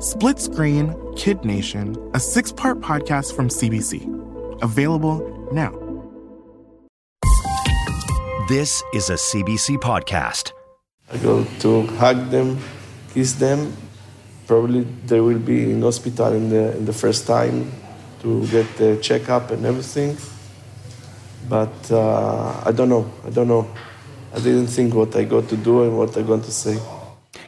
Split Screen Kid Nation, a six part podcast from CBC. Available now. This is a CBC podcast. I go to hug them, kiss them. Probably they will be in hospital in the in the first time to get the checkup and everything. But uh, I don't know. I don't know. I didn't think what I got to do and what I'm going to say.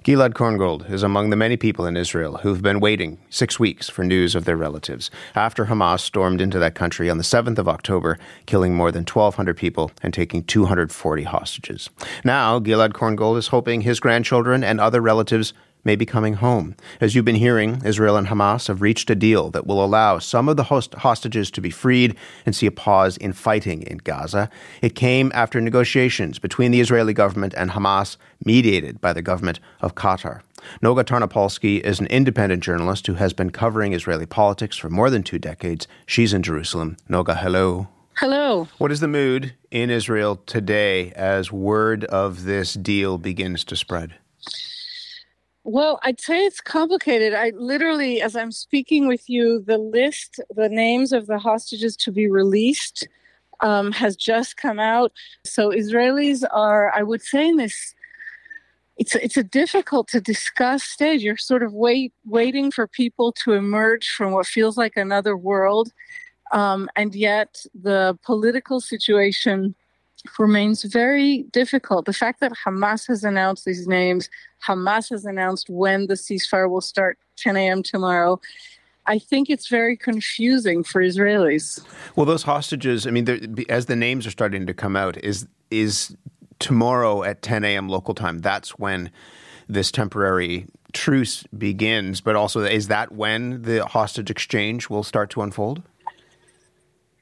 Gilad Korngold is among the many people in Israel who've been waiting six weeks for news of their relatives after Hamas stormed into that country on the 7th of October, killing more than 1,200 people and taking 240 hostages. Now, Gilad Korngold is hoping his grandchildren and other relatives may be coming home. As you've been hearing, Israel and Hamas have reached a deal that will allow some of the host- hostages to be freed and see a pause in fighting in Gaza. It came after negotiations between the Israeli government and Hamas, mediated by the government of Qatar. Noga Tarnopolsky is an independent journalist who has been covering Israeli politics for more than two decades. She's in Jerusalem. Noga, hello. Hello. What is the mood in Israel today as word of this deal begins to spread? Well, I'd say it's complicated. I literally, as I'm speaking with you, the list, the names of the hostages to be released um, has just come out. So Israelis are, I would say, in this. It's it's a difficult to discuss stage. You're sort of wait waiting for people to emerge from what feels like another world, um, and yet the political situation remains very difficult. The fact that Hamas has announced these names, Hamas has announced when the ceasefire will start 10 a.m. tomorrow. I think it's very confusing for Israelis. Well, those hostages, I mean, as the names are starting to come out, is is tomorrow at 10 a.m. local time? That's when this temporary truce begins. But also, is that when the hostage exchange will start to unfold?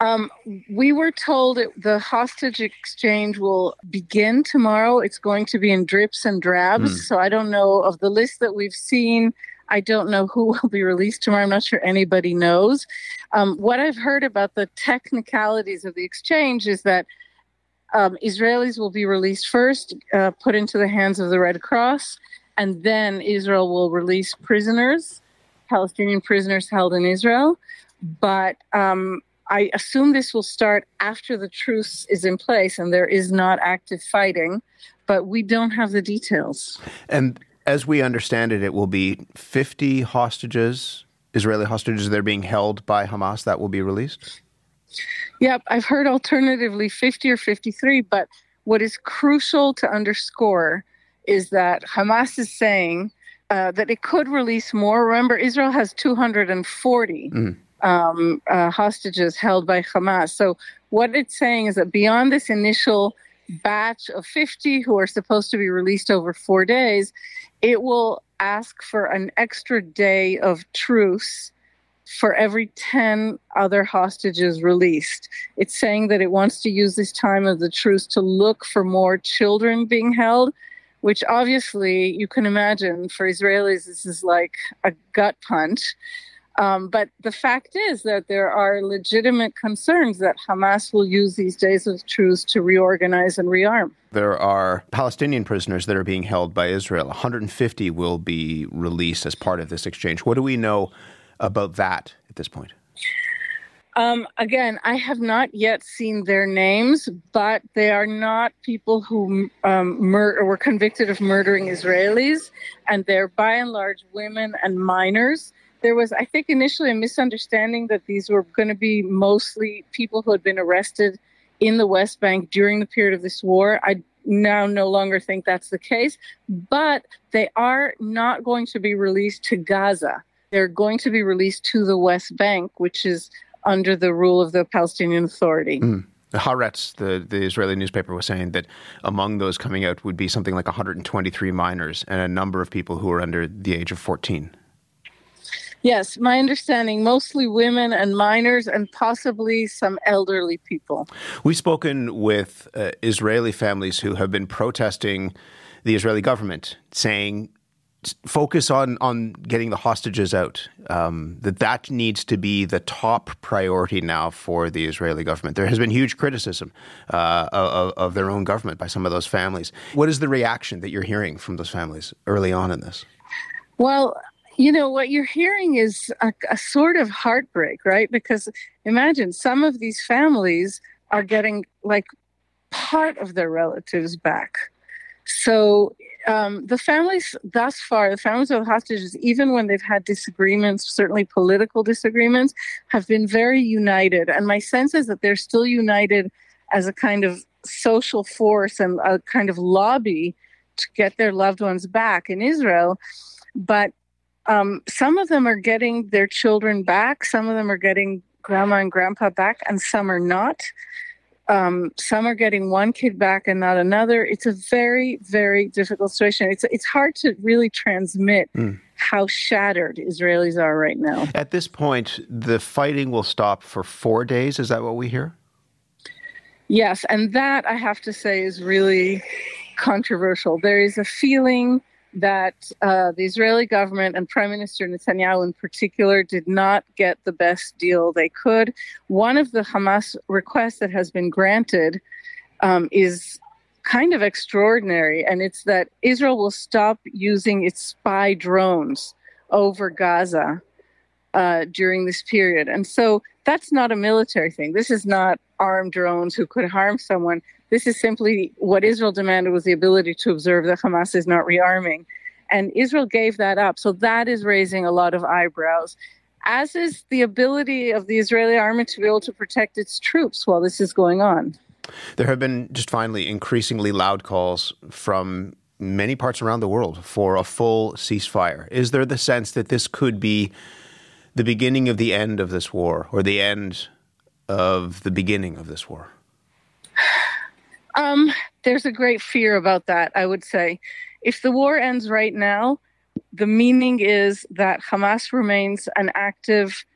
Um, we were told it, the hostage exchange will begin tomorrow. It's going to be in drips and drabs. Mm. So I don't know of the list that we've seen. I don't know who will be released tomorrow. I'm not sure anybody knows. Um, what I've heard about the technicalities of the exchange is that um, Israelis will be released first, uh, put into the hands of the Red Cross, and then Israel will release prisoners, Palestinian prisoners held in Israel. But um, I assume this will start after the truce is in place and there is not active fighting, but we don't have the details. And as we understand it, it will be 50 hostages, Israeli hostages that are being held by Hamas that will be released? Yep, I've heard alternatively 50 or 53, but what is crucial to underscore is that Hamas is saying uh, that it could release more. Remember, Israel has 240. Mm um, uh, hostages held by Hamas. So, what it's saying is that beyond this initial batch of 50 who are supposed to be released over four days, it will ask for an extra day of truce for every 10 other hostages released. It's saying that it wants to use this time of the truce to look for more children being held, which obviously you can imagine for Israelis, this is like a gut punch. Um, but the fact is that there are legitimate concerns that Hamas will use these days of truce to reorganize and rearm. There are Palestinian prisoners that are being held by Israel. 150 will be released as part of this exchange. What do we know about that at this point? Um, again, I have not yet seen their names, but they are not people who um, mur- were convicted of murdering Israelis, and they're by and large women and minors there was, I think, initially a misunderstanding that these were going to be mostly people who had been arrested in the West Bank during the period of this war. I now no longer think that's the case, but they are not going to be released to Gaza. They're going to be released to the West Bank, which is under the rule of the Palestinian Authority. Mm. Haaretz, the, the Israeli newspaper, was saying that among those coming out would be something like 123 minors and a number of people who are under the age of 14. Yes, my understanding mostly women and minors and possibly some elderly people. We've spoken with uh, Israeli families who have been protesting the Israeli government, saying focus on on getting the hostages out. Um, that that needs to be the top priority now for the Israeli government. There has been huge criticism uh, of, of, their own government by some of those families. What is the reaction that you're hearing from those families early on in this? Well, you know what you're hearing is a, a sort of heartbreak, right? Because imagine some of these families are getting like part of their relatives back. So um, the families thus far, the families of hostages, even when they've had disagreements, certainly political disagreements, have been very united. And my sense is that they're still united as a kind of social force and a kind of lobby to get their loved ones back in Israel. But um, some of them are getting their children back, some of them are getting grandma and grandpa back, and some are not. Um, some are getting one kid back and not another. It's a very, very difficult situation. It's it's hard to really transmit mm. how shattered Israelis are right now. At this point, the fighting will stop for four days. Is that what we hear? Yes, and that I have to say is really controversial. There is a feeling that uh, the Israeli government and Prime Minister Netanyahu in particular did not get the best deal they could. One of the Hamas requests that has been granted um, is kind of extraordinary, and it's that Israel will stop using its spy drones over Gaza uh, during this period. And so that's not a military thing. This is not armed drones who could harm someone. This is simply what Israel demanded was the ability to observe that Hamas is not rearming. And Israel gave that up. So that is raising a lot of eyebrows, as is the ability of the Israeli army to be able to protect its troops while this is going on. There have been, just finally, increasingly loud calls from many parts around the world for a full ceasefire. Is there the sense that this could be the beginning of the end of this war or the end of the beginning of this war? Um, there's a great fear about that, I would say. If the war ends right now, the meaning is that Hamas remains an active,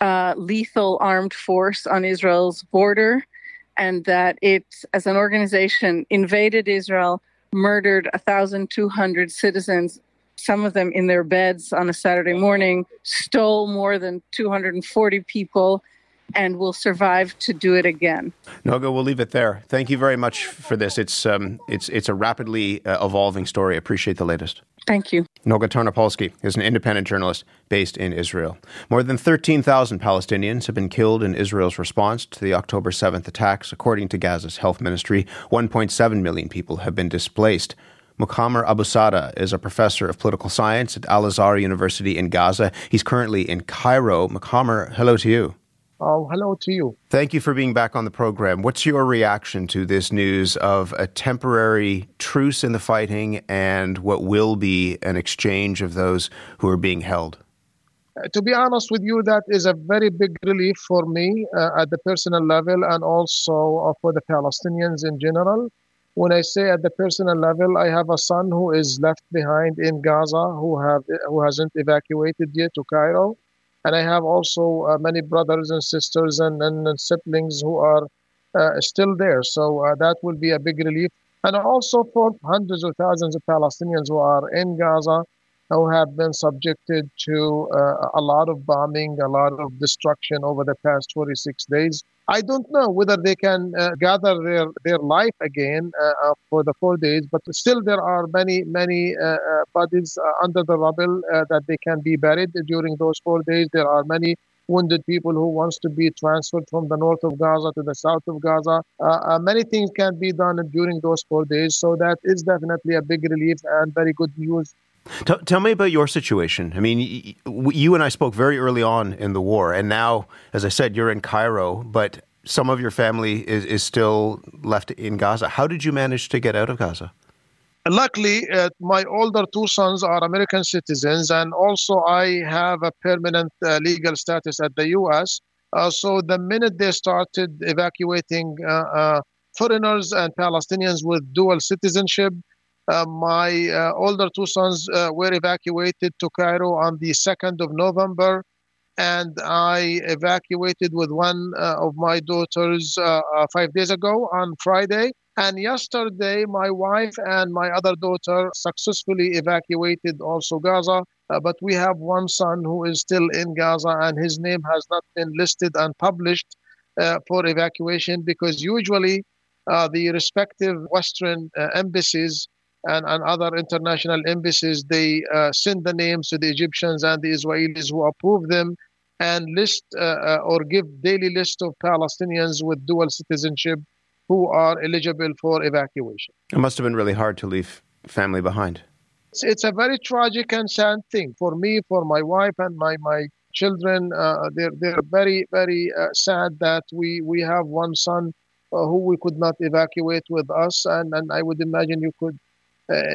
uh, lethal armed force on Israel's border, and that it, as an organization, invaded Israel, murdered 1,200 citizens, some of them in their beds on a Saturday morning, stole more than 240 people, and will survive to do it again. Noga, we'll leave it there. Thank you very much for this. It's um, it's it's a rapidly uh, evolving story. Appreciate the latest. Thank you. Noga Tarnopolsky is an independent journalist based in Israel. More than 13,000 Palestinians have been killed in Israel's response to the October 7th attacks, according to Gaza's health ministry. 1.7 million people have been displaced. Mkhaimar Abusada is a professor of political science at Al Azhar University in Gaza. He's currently in Cairo. Mkhaimar, hello to you. Oh, hello to you. Thank you for being back on the program. What's your reaction to this news of a temporary truce in the fighting and what will be an exchange of those who are being held? Uh, to be honest with you, that is a very big relief for me uh, at the personal level and also uh, for the Palestinians in general. When I say at the personal level, I have a son who is left behind in Gaza who have who hasn't evacuated yet to Cairo and I have also uh, many brothers and sisters and, and, and siblings who are uh, still there. So uh, that will be a big relief. And also for hundreds of thousands of Palestinians who are in Gaza, who have been subjected to uh, a lot of bombing, a lot of destruction over the past 46 days. I don't know whether they can uh, gather their, their life again uh, uh for the four days, but still there are many, many uh, uh bodies uh, under the rubble that they can be buried during those four days. There are many wounded people who wants to be transferred from the north of Gaza to the south of Gaza. many things can be done during those four days. So that is definitely a big relief and very good news Tell, tell, me about your situation. I mean, you and I spoke very early on in the war, and now, as I said, you're in Cairo, but some of your family is, is still left in Gaza. How did you manage to get out of Gaza? Luckily, uh, my older two sons are American citizens, and also I have a permanent uh, legal status at the U.S. Uh, so the minute they started evacuating uh, uh, foreigners and Palestinians with dual citizenship, my uh, older two sons uh, were evacuated to Cairo on the 2nd of November, and I evacuated with one uh, of my daughters uh, uh, five days ago on Friday. And yesterday, my wife and my other daughter successfully evacuated also Gaza. but we have one son who is still in Gaza, and his name has not been listed and published for evacuation because usually the respective Western embassies and, and other international embassies, they uh, send the names to the Egyptians and the Israelis who approve them and list uh, uh, or give daily list of Palestinians with dual citizenship who are eligible for evacuation. It must have been really hard to leave family behind. It's, it's a very tragic and sad thing for me, for my wife, and my, my children. Uh, they're, they're very, very uh, sad that we, we have one son uh, who we could not evacuate with us. And, and I would imagine you could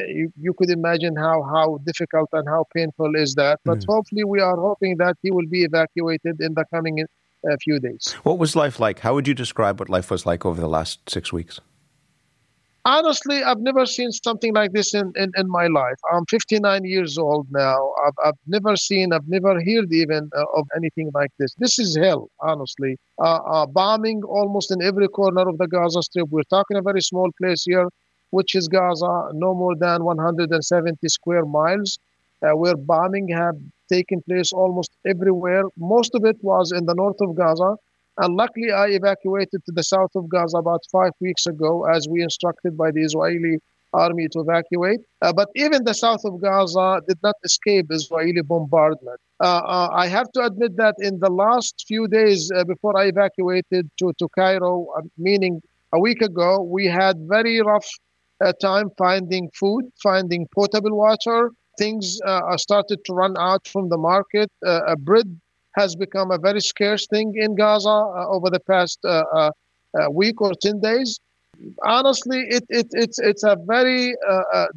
you, you could imagine how, how difficult and how painful is that. But mm. hopefully, we are hoping that he will be evacuated in the coming uh, few days. What was life like? How would you describe what life was like over the last six weeks? Honestly, I've never seen something like this in, in, in my life. I'm 59 years old now. I've, I've never seen, I've never heard even uh, of anything like this. This is hell, honestly. Uh, uh, bombing almost in every corner of the Gaza Strip. We're talking a very small place here which is Gaza, no more than 170 square miles, uh, where bombing had taken place almost everywhere. Most of it was in the north of Gaza. And luckily, I evacuated to the south of Gaza about five weeks ago, as we instructed by the Israeli army to evacuate. Uh, but even the south of Gaza did not escape Israeli bombardment. Uh, uh, I have to admit that in the last few days uh, before I evacuated to, to Cairo, uh, meaning a week ago, we had very rough time finding food, finding potable water. Things uh, started to run out from the market. Uh, bread has become a very scarce thing in Gaza uh, over the past uh, uh, week or 10 days. Honestly, it, it, it's, it's a very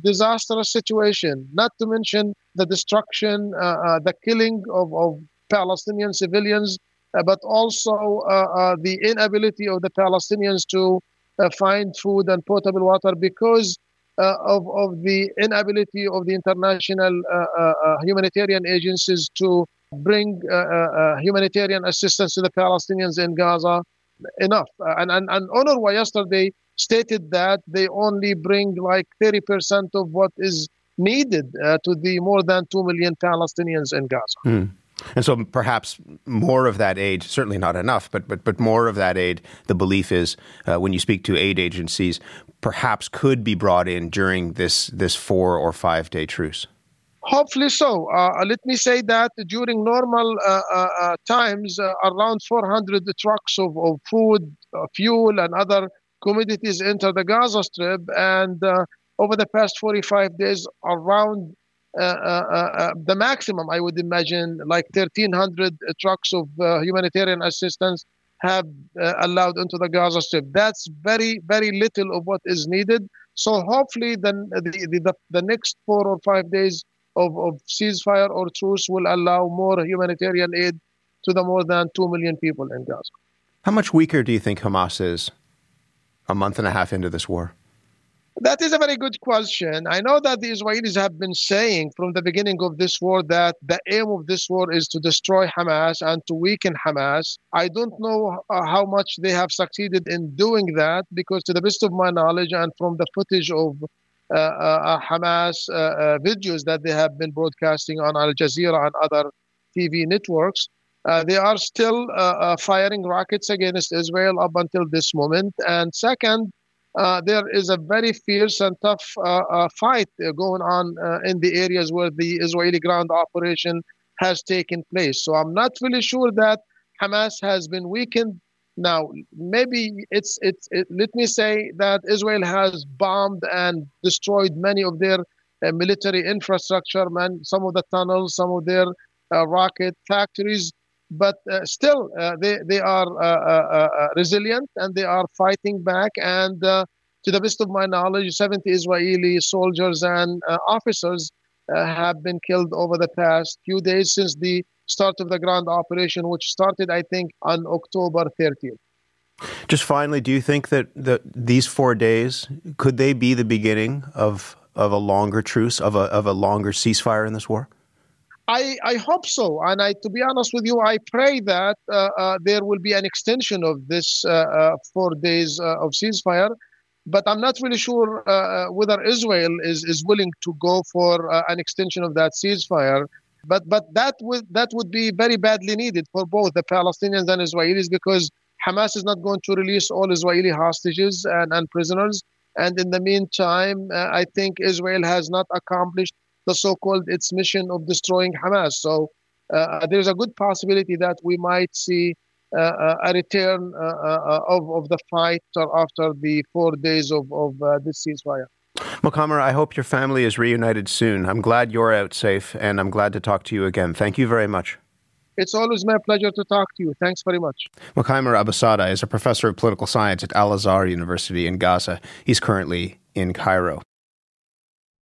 disastrous situation, not to mention the destruction, the killing of, of Palestinian civilians, but also the inability of the Palestinians to uh, find food and potable water because uh, of, of the inability of the international uh, humanitarian agencies to bring humanitarian assistance to the Palestinians in Gaza enough. and, and, and UNRWA yesterday stated that they only bring like 30% of what is needed uh, to the more than 2 million Palestinians in Gaza. Mm. And so perhaps more of that aid, certainly not enough, but, but, but more of that aid, the belief is uh, when you speak to aid agencies, perhaps could be brought in during this, this four or five day truce. Hopefully so. Uh, let me say that during normal uh, uh, uh times, uh, around 400 trucks of, of food, fuel, and other commodities enter the Gaza Strip. And over the past 45 days, around uh, uh, uh, Uh, uh, uh, the maximum, I would imagine, like 1,300 trucks of humanitarian assistance have allowed into the Gaza Strip. That's very, very little of what is needed. So hopefully, then the, the, the next four or five days of, of ceasefire or truce will allow more humanitarian aid to the more than 2 million people in Gaza. How much weaker do you think Hamas is a month and a half into this war? That is a very good question. I know that the Israelis have been saying from the beginning of this war that the aim of this war is to destroy Hamas and to weaken Hamas. I don't know uh, how much they have succeeded in doing that because, to the best of my knowledge, and from the footage of uh, uh, uh Hamas uh, uh, videos that they have been broadcasting on Al Jazeera and other TV networks, they are still firing rockets against Israel up until this moment. And second, uh, there is a very fierce and tough uh, uh, fight going on in the areas where the Israeli ground operation has taken place. So I'm not really sure that Hamas has been weakened. Now, maybe it's it's. It, let me say that Israel has bombed and destroyed many of their uh, military infrastructure, man. Some of the tunnels, some of their uh, rocket factories but uh, still uh, they they are uh, uh, uh resilient and they are fighting back and uh, to the best of my knowledge 70 israeli soldiers and officers have been killed over the past few days since the start of the ground operation which started i think on october 30th just finally do you think that the, these four days could they be the beginning of of a longer truce, of a of a longer ceasefire in this war? I, I hope so. And I, to be honest with you, I pray that uh, uh, there will be an extension of this uh, uh four days uh, of ceasefire. But I'm not really sure uh, whether Israel is, is willing to go for an extension of that ceasefire. But but that would that would be very badly needed for both the Palestinians and Israelis because Hamas is not going to release all Israeli hostages and, and prisoners. And in the meantime, I think Israel has not accomplished the so-called its mission of destroying Hamas. So uh, there's a good possibility that we might see uh, uh a return uh, uh, of, of the fight after the four days of, of this ceasefire. Mkhaimar, I hope your family is reunited soon. I'm glad you're out safe, and I'm glad to talk to you again. Thank you very much. It's always my pleasure to talk to you. Thanks very much. Mkhaimar Abusada is a professor of political science at Al Azhar University in Gaza. He's currently in Cairo.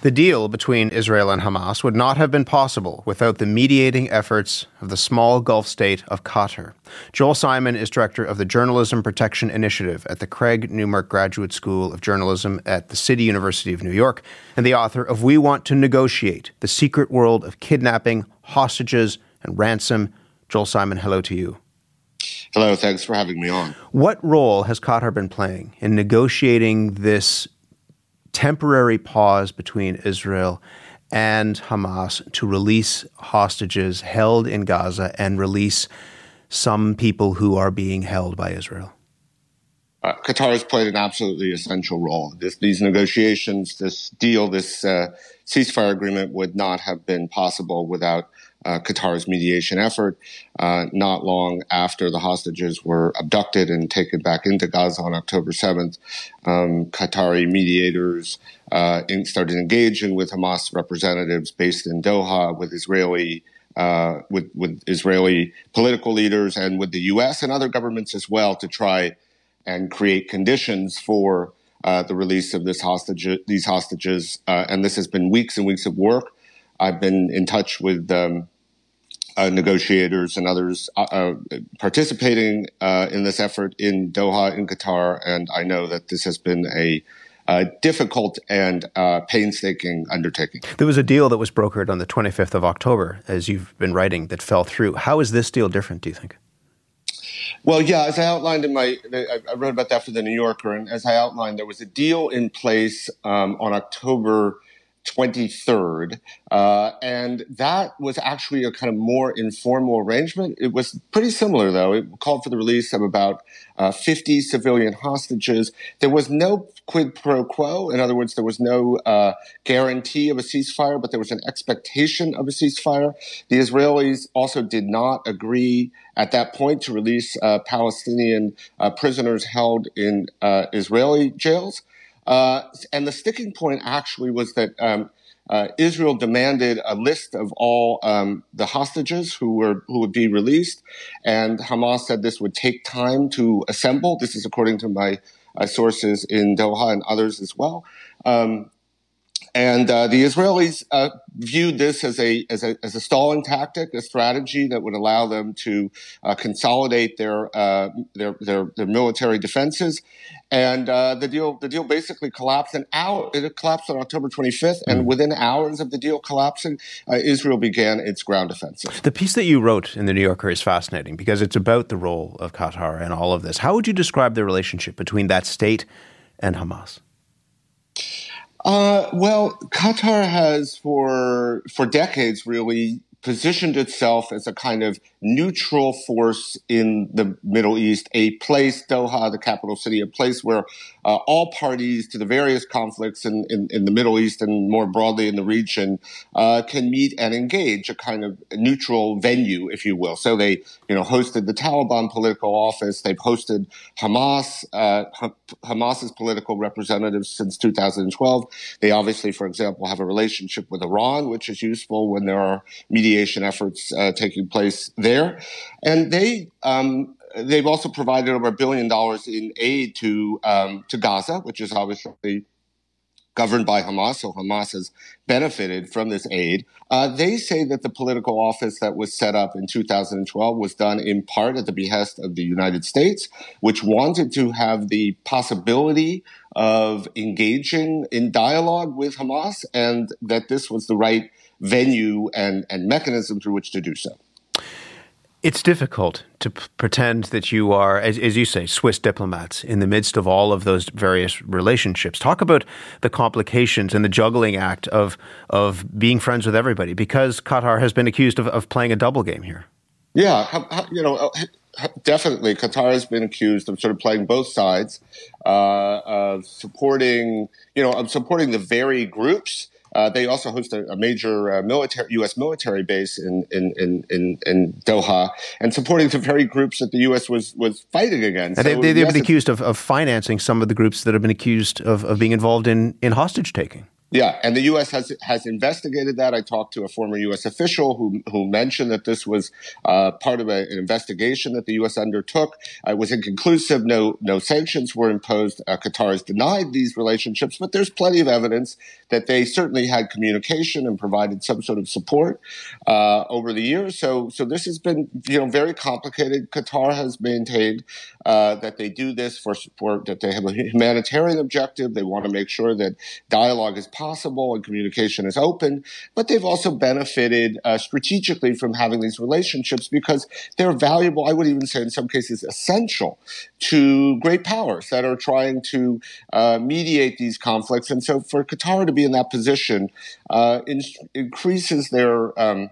The deal between Israel and Hamas would not have been possible without the mediating efforts of the small Gulf state of Qatar. Joel Simon is director of the Journalism Protection Initiative at the Craig Newmark Graduate School of Journalism at the City University of New York and the author of We Want to Negotiate The Secret World of Kidnapping, Hostages, and Ransom. Joel Simon, hello to you. Hello, thanks for having me on. What role has Qatar been playing in negotiating this temporary pause between Israel and Hamas to release hostages held in Gaza and release some people who are being held by Israel? Uh, Qatar has played an absolutely essential role. This, these negotiations, this deal, this uh, ceasefire agreement would not have been possible without uh, Qatar's mediation effort. Uh, not long after the hostages were abducted and taken back into Gaza on October 7th, um, Qatari mediators uh, started engaging with Hamas representatives based in Doha, with Israeli. Uh, with, with Israeli political leaders and with the U.S. and other governments as well to try and create conditions for uh, the release of this hostage, these hostages. Uh, and this has been weeks and weeks of work. I've been in touch with um, uh, negotiators and others uh, uh, participating uh, in this effort in Doha, in Qatar, and I know that this has been a difficult and uh, painstaking undertaking. There was a deal that was brokered on the 25th of October, as you've been writing, that fell through. How is this deal different, do you think? Well, yeah, as I outlined in my, I wrote about that for the New Yorker, and as I outlined, there was a deal in place um, on October 23rd. Uh, and that was actually a kind of more informal arrangement. It was pretty similar, though. It called for the release of about uh, 50 civilian hostages. There was no quid pro quo. In other words, there was no uh, guarantee of a ceasefire, but there was an expectation of a ceasefire. The Israelis also did not agree at that point to release uh, Palestinian uh, prisoners held in uh, Israeli jails. Uh, and the sticking point actually was that um, uh, Israel demanded a list of all um, the hostages who were who would be released, and Hamas said this would take time to assemble. This is according to my uh, sources in Doha and others as well. Um, and uh, the Israelis uh, viewed this as a, as a, as a stalling tactic, a strategy that would allow them to uh, consolidate their, uh, their, their their military defenses. And uh, the deal the deal basically collapsed. An hour it collapsed on October 25th, and mm. within hours of the deal collapsing, uh, Israel began its ground offensive. The piece that you wrote in the New Yorker is fascinating because it's about the role of Qatar and all of this. How would you describe the relationship between that state and Hamas? Uh, well, Qatar has for for decades really positioned itself as a kind of neutral force in the Middle East, a place, Doha, the capital city, a place where uh, all parties to the various conflicts in, in, in, the Middle East and more broadly in the region uh, can meet and engage, a kind of neutral venue, if you will. So they, you know, hosted the Taliban political office. They've hosted Hamas, uh, Hamas's political representatives since 2012. They obviously, for example, have a relationship with Iran, which is useful when there are mediation efforts uh, taking place there. And they, um, they've also provided over a billion dollars in aid to um, to Gaza, which is obviously governed by Hamas, so Hamas has benefited from this aid. Uh, they say that the political office that was set up in 2012 was done in part at the behest of the United States, which wanted to have the possibility of engaging in dialogue with Hamas, and that this was the right venue and, and mechanism through which to do so. It's difficult to p- pretend that you are, as, as, you say, Swiss diplomats in the midst of all of those various relationships. Talk about the complications and the juggling act of of being friends with everybody, because Qatar has been accused of, of playing a double game here. Yeah, you know, uh, definitely, Qatar has been accused of sort of playing both sides, uh, of supporting, you know, of supporting the very groups uh, they also host a, a major uh, military U.S. military base in, in, in, in, Doha and supporting the very groups that the U.S. was was fighting against. So they, have been accused of, of financing some of the groups that have been accused of, of being involved in, in hostage taking. Yeah, and the U.S. has has investigated that. I talked to a former U.S. official who who mentioned that this was uh, part of a, an investigation that the U.S. undertook. Uh, it was inconclusive. No no sanctions were imposed. Uh, Qatar has denied these relationships, but there's plenty of evidence that they certainly had communication and provided some sort of support uh, over the years. So so this has been you know very complicated. Qatar has maintained uh, that they do this for support that they have a humanitarian objective. They want to make sure that dialogue is possible and communication is open, but they've also benefited uh, strategically from having these relationships because they're valuable. I would even say in some cases essential to great powers that are trying to uh, mediate these conflicts. And so for Qatar to be in that position uh, in- increases their um,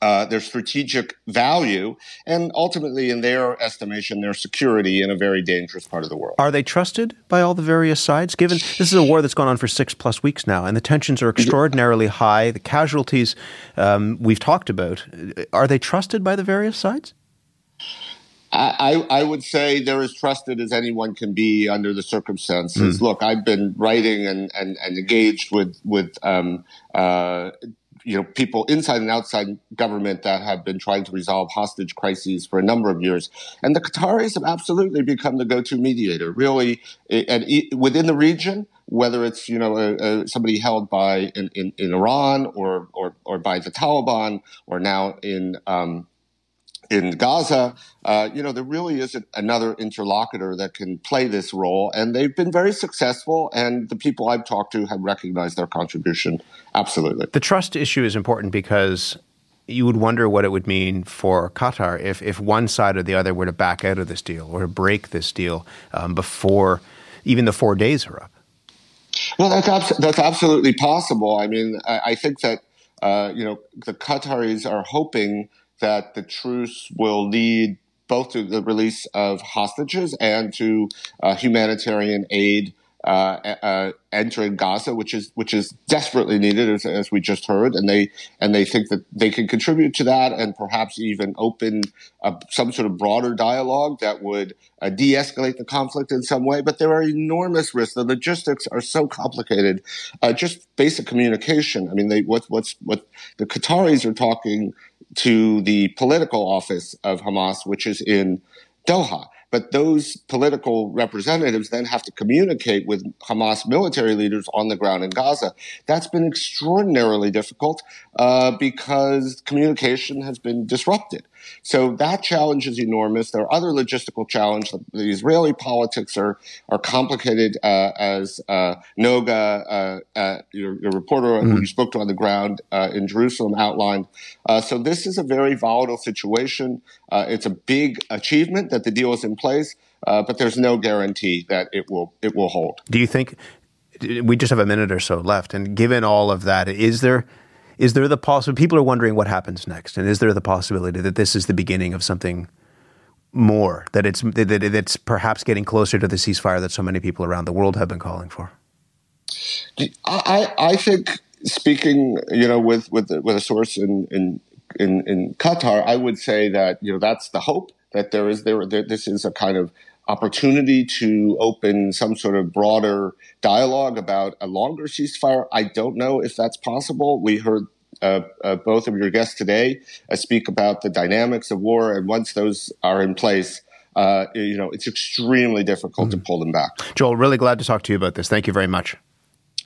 uh, their strategic value, and ultimately, in their estimation, their security in a very dangerous part of the world. Are they trusted by all the various sides? Given this is a war that's gone on for six plus weeks now, and the tensions are extraordinarily high, the casualties um, we've talked about, are they trusted by the various sides? I, I, would say they're as trusted as anyone can be under the circumstances. Mm. Look, I've been writing and, and, and engaged with with um, uh, you know, people inside and outside government that have been trying to resolve hostage crises for a number of years. And the Qataris have absolutely become the go-to mediator, really, and within the region, whether it's, you know, a, a, somebody held by in, in, in, Iran or, or, or by the Taliban or now in, um, in Gaza, uh, you know, there really isn't another interlocutor that can play this role. And they've been very successful. And the people I've talked to have recognized their contribution. Absolutely. The trust issue is important because you would wonder what it would mean for Qatar if, if one side or the other were to back out of this deal or to break this deal um, before even the four days are up. Well, that's, abs- that's absolutely possible. I mean, I, I think that, uh, you know, the Qataris are hoping that the truce will lead both to the release of hostages and to uh, humanitarian aid uh, uh, entering Gaza, which is which is desperately needed, as, as, we just heard, and they and they think that they can contribute to that, and perhaps even open some sort of broader dialogue that would uh, de-escalate the conflict in some way. But there are enormous risks. The logistics are so complicated. Uh, just basic communication. I mean, they what what's what the Qataris are talking to the political office of Hamas, which is in Doha. But those political representatives then have to communicate with Hamas military leaders on the ground in Gaza. That's been extraordinarily difficult uh, because communication has been disrupted. So that challenge is enormous. There are other logistical challenges. The Israeli politics are are complicated, uh, as uh, Noga, uh, uh your, your, reporter mm-hmm. who you spoke to on the ground uh, in Jerusalem, outlined. Uh, so this is a very volatile situation. it's a big achievement that the deal is in place, but there's no guarantee that it will it will hold. Do you think? We just have a minute or so left, and given all of that, is there Is there the possibility? People are wondering what happens next, and is there the possibility that this is the beginning of something more? That it's that it's perhaps getting closer to the ceasefire that so many people around the world have been calling for. I I think speaking, you know, with with with a source in in in, in Qatar, I would say that you know that's the hope that there is there, there this is a kind of opportunity to open some sort of broader dialogue about a longer ceasefire. I don't know if that's possible. We heard uh, uh, both of your guests today uh, speak about the dynamics of war, and once those are in place, uh, you know, it's extremely difficult mm-hmm. to pull them back. Joel, really glad to talk to you about this. Thank you very much.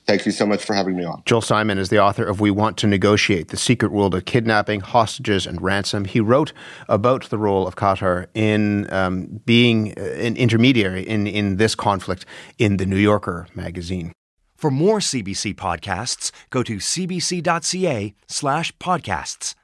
Thank you so much for having me on. Joel Simon is the author of We Want to Negotiate The Secret World of Kidnapping, Hostages, and Ransom. He wrote about the role of Qatar in um, being an intermediary in, in this conflict in the New Yorker magazine. For more CBC podcasts, go to cbc.ca slash podcasts.